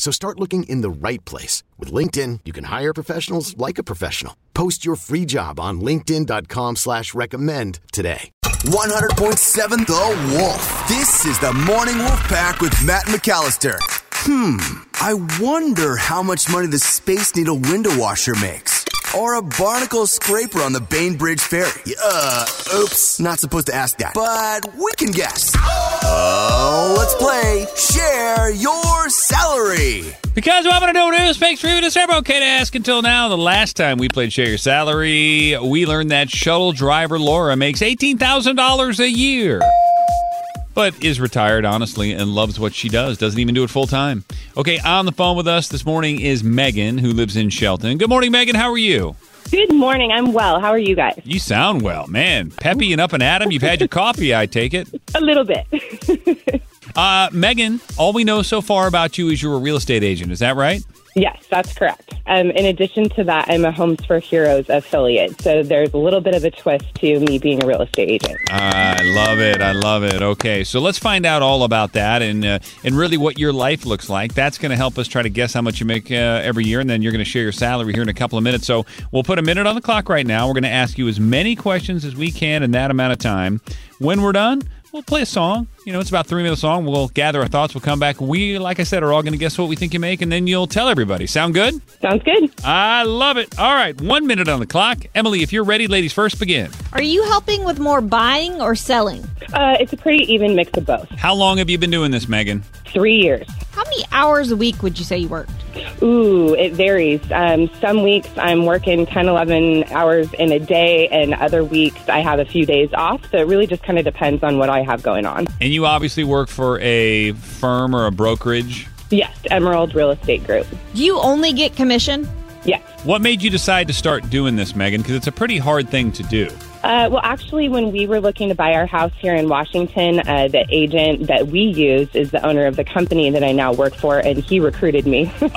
So start looking in the right place. With LinkedIn, you can hire professionals like a professional. Post your free job on linkedin.com slash recommend today. 100.7 The Wolf. This is the Morning Wolf Pack with Matt McAllister. Hmm, I wonder how much money the Space Needle window washer makes. Or a barnacle scraper on the Bainbridge Ferry. Uh, oops, not supposed to ask that. But we can guess. Oh, let's play Share Your Salary. Because what I'm going to do is makes for it's never okay to ask until now. The last time we played Share Your Salary, we learned that shuttle driver Laura makes $18,000 a year. But is retired, honestly, and loves what she does. Doesn't even do it full time. Okay, on the phone with us this morning is Megan, who lives in Shelton. Good morning, Megan. How are you? Good morning. I'm well. How are you guys? You sound well, man. Peppy and up and at 'em. You've had your coffee, I take it. A little bit. Uh, Megan, all we know so far about you is you're a real estate agent. Is that right? Yes, that's correct. Um, in addition to that, I'm a Homes for Heroes affiliate. So there's a little bit of a twist to me being a real estate agent. I love it. I love it. Okay, so let's find out all about that and uh, and really what your life looks like. That's going to help us try to guess how much you make uh, every year, and then you're going to share your salary here in a couple of minutes. So we'll put a minute on the clock right now. We're going to ask you as many questions as we can in that amount of time. When we're done, we'll play a song. You know, it's about three minutes long. We'll gather our thoughts. We'll come back. We, like I said, are all going to guess what we think you make, and then you'll tell everybody. Sound good? Sounds good. I love it. All right, one minute on the clock. Emily, if you're ready, ladies first, begin. Are you helping with more buying or selling? Uh, it's a pretty even mix of both. How long have you been doing this, Megan? Three years. How many hours a week would you say you worked? Ooh, it varies. Um, some weeks I'm working 10, 11 hours in a day, and other weeks I have a few days off. So it really just kind of depends on what I have going on. And you obviously work for a firm or a brokerage. Yes, Emerald Real Estate Group. Do you only get commission? Yes. What made you decide to start doing this, Megan? Because it's a pretty hard thing to do. Uh, well, actually, when we were looking to buy our house here in Washington, uh, the agent that we use is the owner of the company that I now work for, and he recruited me.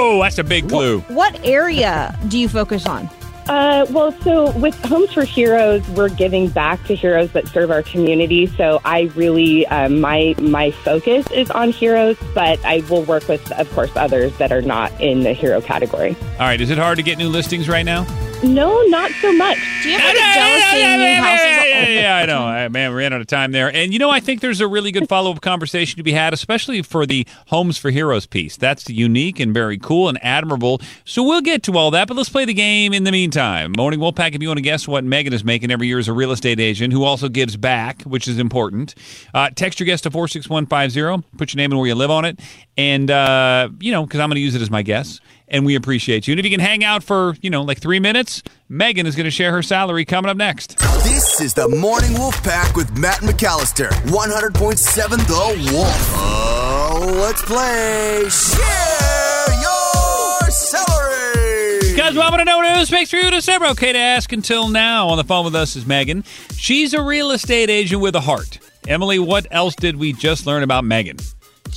Oh, that's a big clue. What area do you focus on? Uh, well, so with Homes for Heroes, we're giving back to heroes that serve our community. So I really, um, my my focus is on heroes, but I will work with, of course, others that are not in the hero category. All right, is it hard to get new listings right now? No, not so much. Do you ever get jealous seeing new houses? Yeah, yeah, I know. I, man, we ran out of time there. And, you know, I think there's a really good follow up conversation to be had, especially for the Homes for Heroes piece. That's unique and very cool and admirable. So we'll get to all that, but let's play the game in the meantime. Morning Wolfpack, if you want to guess what Megan is making every year as a real estate agent who also gives back, which is important, uh, text your guess to 46150. Put your name and where you live on it. And, uh, you know, because I'm going to use it as my guess. And we appreciate you. And if you can hang out for, you know, like three minutes, Megan is going to share her salary coming up next. This is the Morning Wolf Pack with Matt McAllister. 100.7 The Wolf. Oh, let's play Share Your Salary. Guys, what I want to know news makes for you to never okay to ask until now. On the phone with us is Megan. She's a real estate agent with a heart. Emily, what else did we just learn about Megan?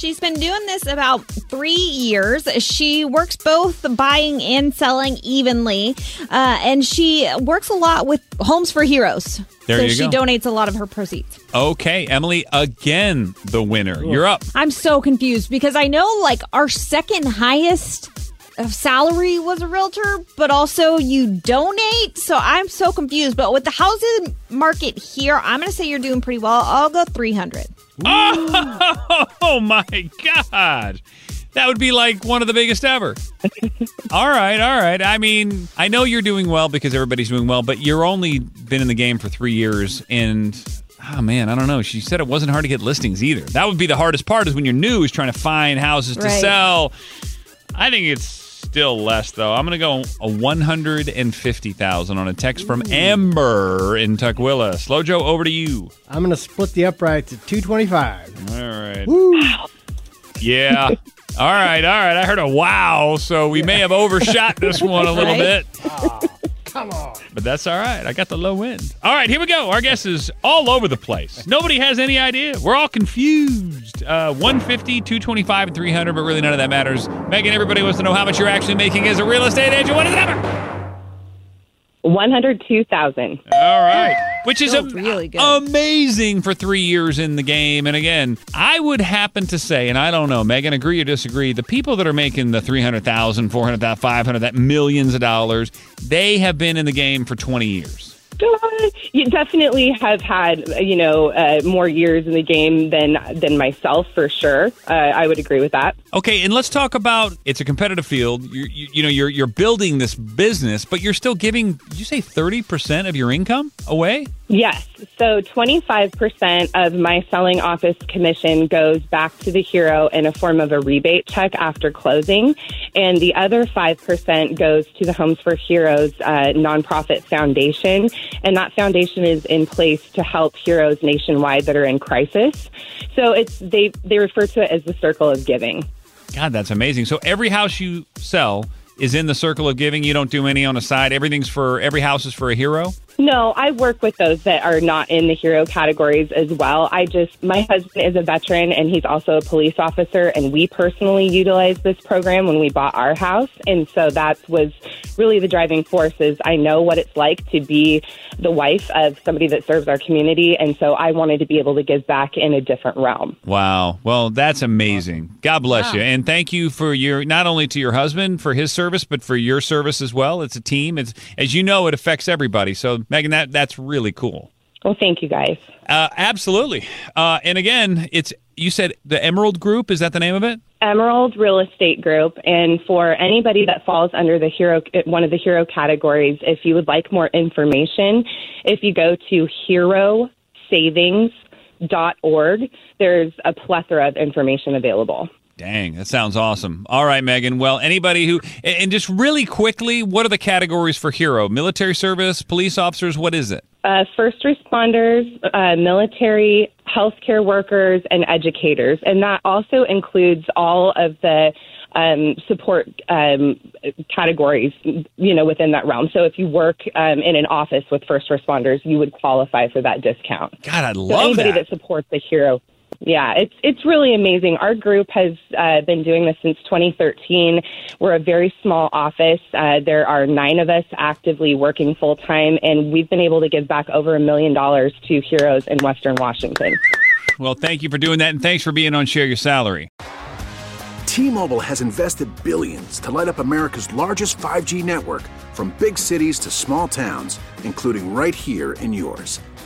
She's been doing this about three years. She works both buying and selling evenly, uh, and she works a lot with Homes for Heroes. There so you she go. donates a lot of her proceeds. Okay, Emily, again, the winner. You're up. I'm so confused because I know like our second highest salary was a realtor, but also you donate. So I'm so confused. But with the housing market here, I'm going to say you're doing pretty well. I'll go 300. Oh, my God. That would be like one of the biggest ever. all right, all right. I mean, I know you're doing well because everybody's doing well, but you're only been in the game for three years, and oh man, I don't know. She said it wasn't hard to get listings either. That would be the hardest part is when you're new, is trying to find houses to Right. sell. I think it's still less though. I'm gonna go a 150,000 on a text from Amber in Tukwila. Slow Joe, over to you. I'm going to split the upright to 225. All right. Yeah. All right, all right. I heard a wow, so we may have overshot this one a little Right? bit. Ah. Come on. But that's all right. I got the low end. All right, here we go. Our guess is all over the place. Nobody has any idea. We're all confused. Uh, 150, 225, and 300, but really none of that matters. Megan, everybody wants to know how much you're actually making as a real estate agent. What is the number? One hundred two thousand. All right. Which is Still am- really good. amazing for three years in the game. And again, I would happen to say, and I don't know, Megan, agree or disagree, the people that are making the 300,000, 400,000, 500, that millions of dollars, they have been in the game for 20 years. You definitely have had, you know, uh, more years in the game than than myself for sure. Uh, I would agree with that. Okay, and let's talk about it's a competitive field. You, you, you know, you're you're building this business, but you're still giving. Did you say thirty percent of your income away? Yes. So 25% of my selling office commission goes back to the hero in a form of a rebate check after closing. And the other 5% goes to the Homes for Heroes uh, nonprofit foundation. And that foundation is in place to help heroes nationwide that are in crisis. So it's they, they refer to it as the circle of giving. God, that's amazing. So every house you sell is in the circle of giving. You don't do any on the side. Everything's for every house is for a hero. No, I work with those that are not in the hero categories as well. I just, my husband is a veteran and he's also a police officer, and we personally utilized this program when we bought our house. And so that was really the driving force is I know what it's like to be the wife of somebody that serves our community. And so I wanted to be able to give back in a different realm. Wow. Well, that's amazing. God bless you. And thank you for your not only to your husband for his service, but for your service as well. It's a team. It's as you know, it affects everybody. So Megan, that that's really cool. Well, thank you guys. Uh, absolutely. Uh, and again, it's you said the Emerald Group. Is that the name of it? Emerald Real Estate Group, and for anybody that falls under the hero, one of the hero categories, if you would like more information, if you go to herosavings.org, there's a plethora of information available. Dang, that sounds awesome. All right, Megan. Well, anybody who and just really quickly, what are the categories for hero? Military service, police officers. What is it? Uh, first responders, uh, military, healthcare workers, and educators. And that also includes all of the um, support um, categories, you know, within that realm. So if you work um, in an office with first responders, you would qualify for that discount. God, I So love anybody that. that supports the hero. Yeah, it's it's really amazing. Our group has uh, been doing this since 2013. We're a very small office. Uh, there are nine of us actively working full time, and we've been able to give back over a million dollars to heroes in Western Washington. Well, thank you for doing that, and thanks for being on Share Your Salary. T-Mobile has invested billions to light up America's largest 5G network from big cities to small towns, including right here in yours.